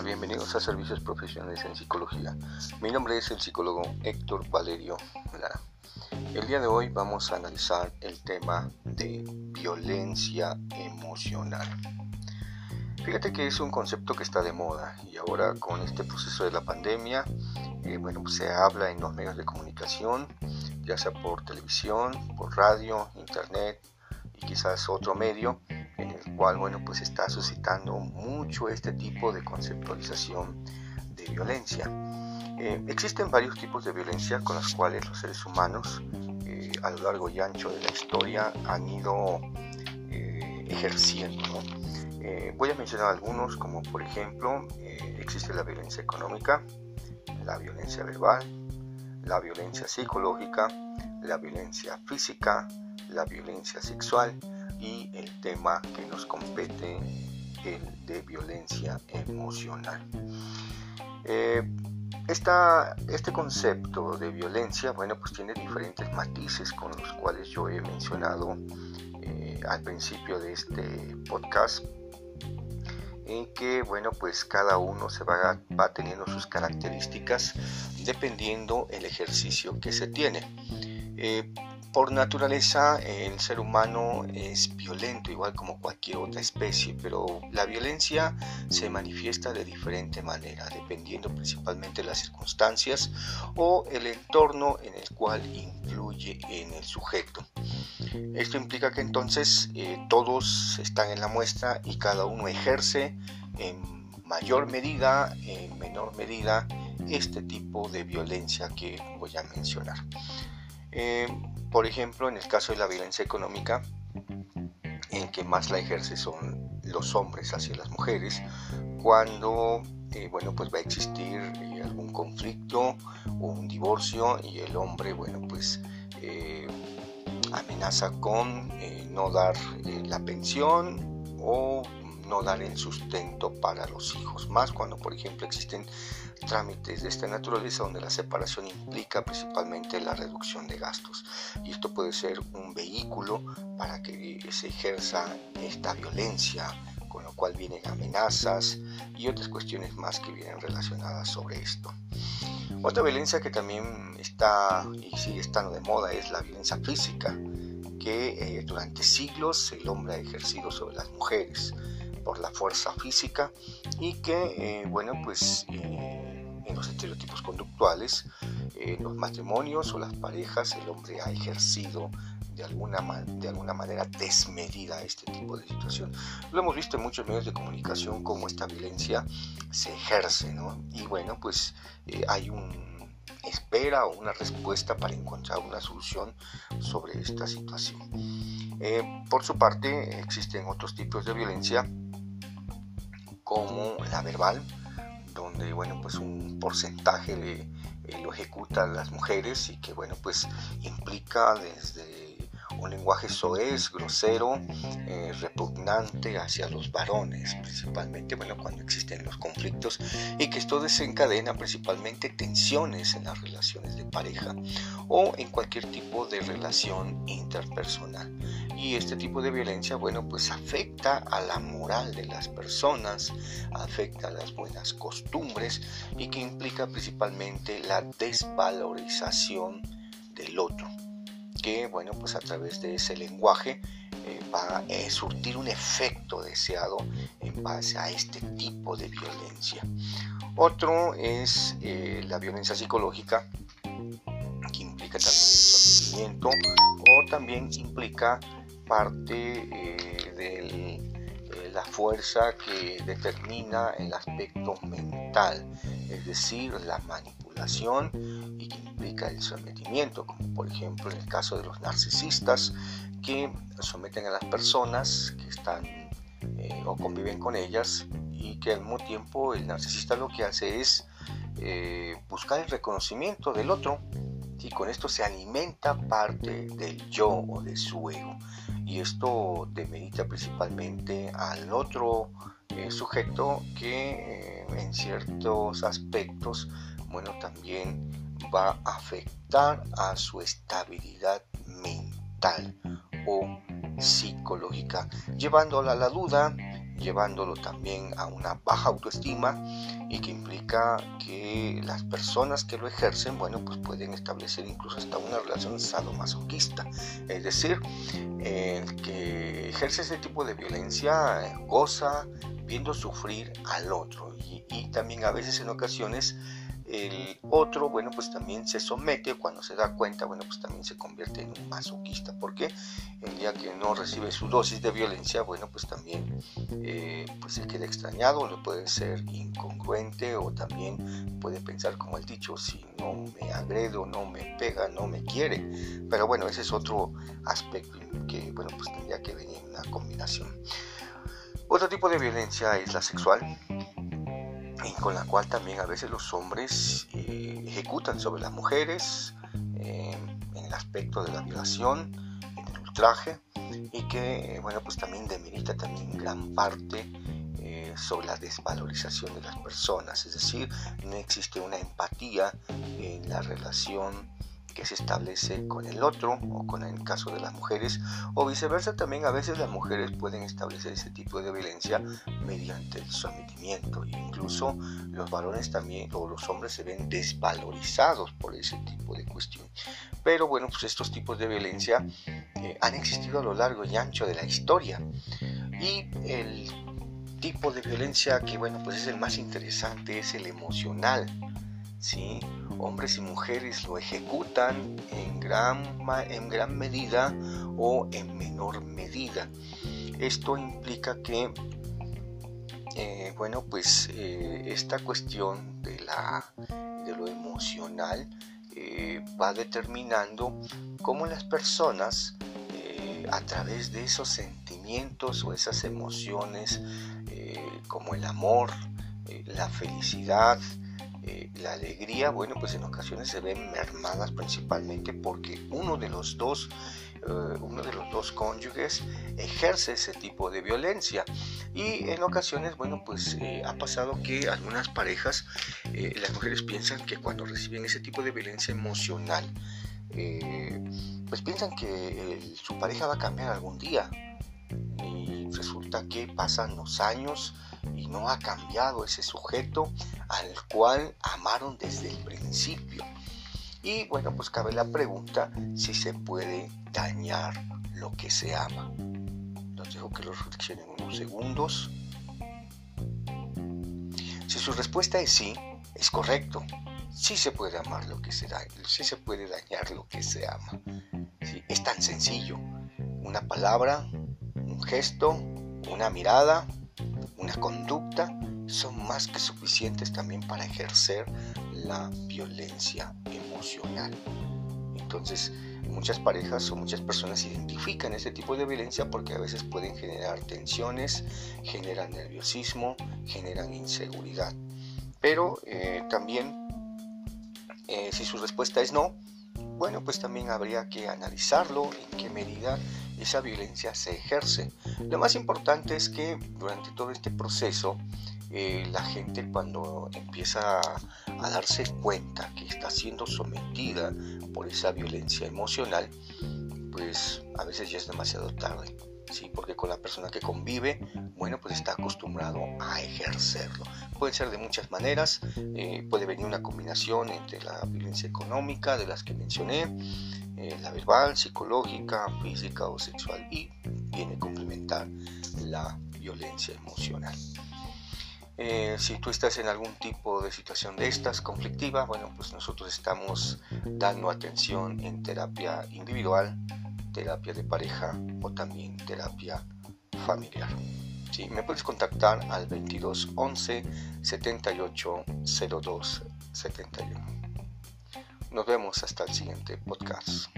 Bienvenidos a Servicios Profesionales en Psicología. Mi nombre es el psicólogo Héctor Valerio Lara. El día de hoy vamos a analizar el tema de violencia emocional. Fíjate que es un concepto que está de moda y ahora con este proceso de la pandemia, eh, bueno, pues se habla en los medios de comunicación, ya sea por televisión, por radio, internet y quizás otro medio cual bueno pues está suscitando mucho este tipo de conceptualización de violencia. Eh, existen varios tipos de violencia con los cuales los seres humanos eh, a lo largo y ancho de la historia han ido eh, ejerciendo. voy a mencionar algunos como por ejemplo existe la violencia económica, la violencia verbal, la violencia psicológica, la violencia física, la violencia sexual, y el tema que nos compete, el de violencia emocional. Eh, este concepto de violencia, bueno, pues tiene diferentes matices con los cuales yo he mencionado eh, al principio de este podcast, en que, bueno, pues cada uno se va, va teniendo sus características dependiendo el ejercicio que se tiene. Eh, por naturaleza el ser humano es violento igual como cualquier otra especie, pero la violencia se manifiesta de diferente manera, dependiendo principalmente de las circunstancias o el entorno en el cual influye en el sujeto. Esto implica que entonces eh, todos están en la muestra y cada uno ejerce en mayor medida, en menor medida, este tipo de violencia que voy a mencionar. Eh, por ejemplo, en el caso de la violencia económica, en que más la ejerce son los hombres hacia las mujeres, cuando eh, bueno, pues va a existir eh, algún conflicto o un divorcio y el hombre, bueno, pues eh, amenaza con no dar la pensión o no dar el sustento para los hijos, más cuando por ejemplo existen trámites de esta naturaleza donde la separación implica principalmente la reducción de gastos y esto puede ser un vehículo para que se ejerza esta violencia con lo cual vienen amenazas y otras cuestiones más que vienen relacionadas sobre esto. Otra violencia que también está y sigue estando de moda es la violencia física, que eh, durante siglos el hombre ha ejercido sobre las mujeres por la fuerza física y que, eh, bueno, pues eh, en los estereotipos conductuales, en los matrimonios o las parejas, el hombre ha ejercido de alguna, de alguna manera desmedida este tipo de situación. Lo hemos visto en muchos medios de comunicación cómo esta violencia se ejerce, ¿no? Y bueno, pues eh, hay un espera o una respuesta para encontrar una solución sobre esta situación. por su parte, existen otros tipos de violencia como la verbal, donde bueno pues un porcentaje eh, lo ejecutan las mujeres y que bueno pues implica desde un lenguaje soez, grosero, eh, repugnante hacia los varones, principalmente bueno, cuando existen los conflictos y que esto desencadena principalmente tensiones en las relaciones de pareja o en cualquier tipo de relación interpersonal. Y este tipo de violencia, bueno, pues afecta a la moral de las personas, afecta a las buenas costumbres y que implica principalmente la desvalorización del otro que, bueno, pues a través de ese lenguaje eh, va a eh, surtir un efecto deseado en base a este tipo de violencia. Otro es eh, la violencia psicológica, que implica también el sometimiento o también implica parte de la fuerza que determina el aspecto mental, es decir, la manipulación y que implica el sometimiento, como por ejemplo en el caso de los narcisistas que someten a las personas que están eh, o conviven con ellas y que al mismo tiempo el narcisista lo que hace es eh, buscar el reconocimiento del otro y con esto se alimenta parte del yo o de su ego. Y esto demerita principalmente al otro eh, sujeto que en ciertos aspectos bueno también va a afectar a su estabilidad mental o psicológica, llevándola a la duda llevándolo también a una baja autoestima y que implica que las personas que lo ejercen, bueno, pues pueden establecer incluso hasta una relación sadomasoquista. Es decir, el que ejerce ese tipo de violencia eh, goza viendo sufrir al otro y, y también a veces en ocasiones el otro, bueno, pues también se somete, cuando se da cuenta, bueno, pues también se convierte en un masoquista, porque el día que no recibe su dosis de violencia, bueno, pues también eh, pues se queda extrañado, le puede ser incongruente o también puede pensar como el dicho, si no me agredo, no me pega, no me quiere, pero bueno, ese es otro aspecto que, bueno, pues tendría que venir una combinación. Otro tipo de violencia es la sexual, y con la cual también a veces los hombres eh, ejecutan sobre las mujeres eh, en el aspecto de la violación, en el ultraje y que bueno pues también demerita también gran parte eh, sobre la desvalorización de las personas, es decir, no existe una empatía en la relación que se establece con el otro o con el caso de las mujeres o viceversa también a veces las mujeres pueden establecer ese tipo de violencia mediante el sometimiento incluso los varones también o los hombres se ven desvalorizados por ese tipo de cuestión. Pero bueno pues estos tipos de violencia eh, han existido a lo largo y ancho de la historia. Y el tipo de violencia que bueno pues es el más interesante es el emocional ¿sí? hombres y mujeres lo ejecutan en gran, en gran medida o en menor medida. Esto implica que, eh, bueno, pues eh, esta cuestión de, la, de lo emocional eh, va determinando cómo las personas, a través de esos sentimientos o esas emociones, como el amor, la felicidad, eh, la alegría, bueno, pues en ocasiones se ven mermadas principalmente porque uno de los dos, eh, uno de los dos cónyuges ejerce ese tipo de violencia. Y en ocasiones, bueno, pues eh, ha pasado que algunas parejas, las mujeres piensan que cuando reciben ese tipo de violencia emocional, pues piensan que su pareja va a cambiar algún día. Y resulta que pasan los años y no ha cambiado ese sujeto al cual amaron desde el principio. Y bueno, pues cabe la pregunta si se puede dañar lo que se ama. Los dejo que lo reflexionen unos segundos. Si su respuesta es sí, es correcto. Sí se puede amar lo que se da, sí se puede dañar lo que se ama. es tan sencillo. Una palabra, un gesto, una mirada, una conducta son más que suficientes también para ejercer la violencia emocional. Entonces, muchas parejas o muchas personas identifican este tipo de violencia porque a veces pueden generar tensiones, generan nerviosismo, generan inseguridad. Pero eh, también, eh, si su respuesta es no, bueno, pues también habría que analizarlo, en qué medida esa violencia se ejerce. Lo más importante es que durante todo este proceso, eh, la gente cuando empieza a, darse cuenta que está siendo sometida por esa violencia emocional, pues a veces ya es demasiado tarde. Sí, porque con la persona que convive, bueno, pues está acostumbrado a ejercerlo. Puede ser de muchas maneras, eh, puede venir una combinación entre la violencia económica, de las que mencioné, eh, la verbal, psicológica, física o sexual, y viene a complementar la violencia emocional. Eh, si tú estás en algún tipo de situación de estas conflictiva, bueno, pues nosotros estamos dando atención en terapia individual, terapia de pareja o también terapia familiar. Sí, me puedes contactar al 22 11 78 02 71. Nos vemos hasta el siguiente podcast.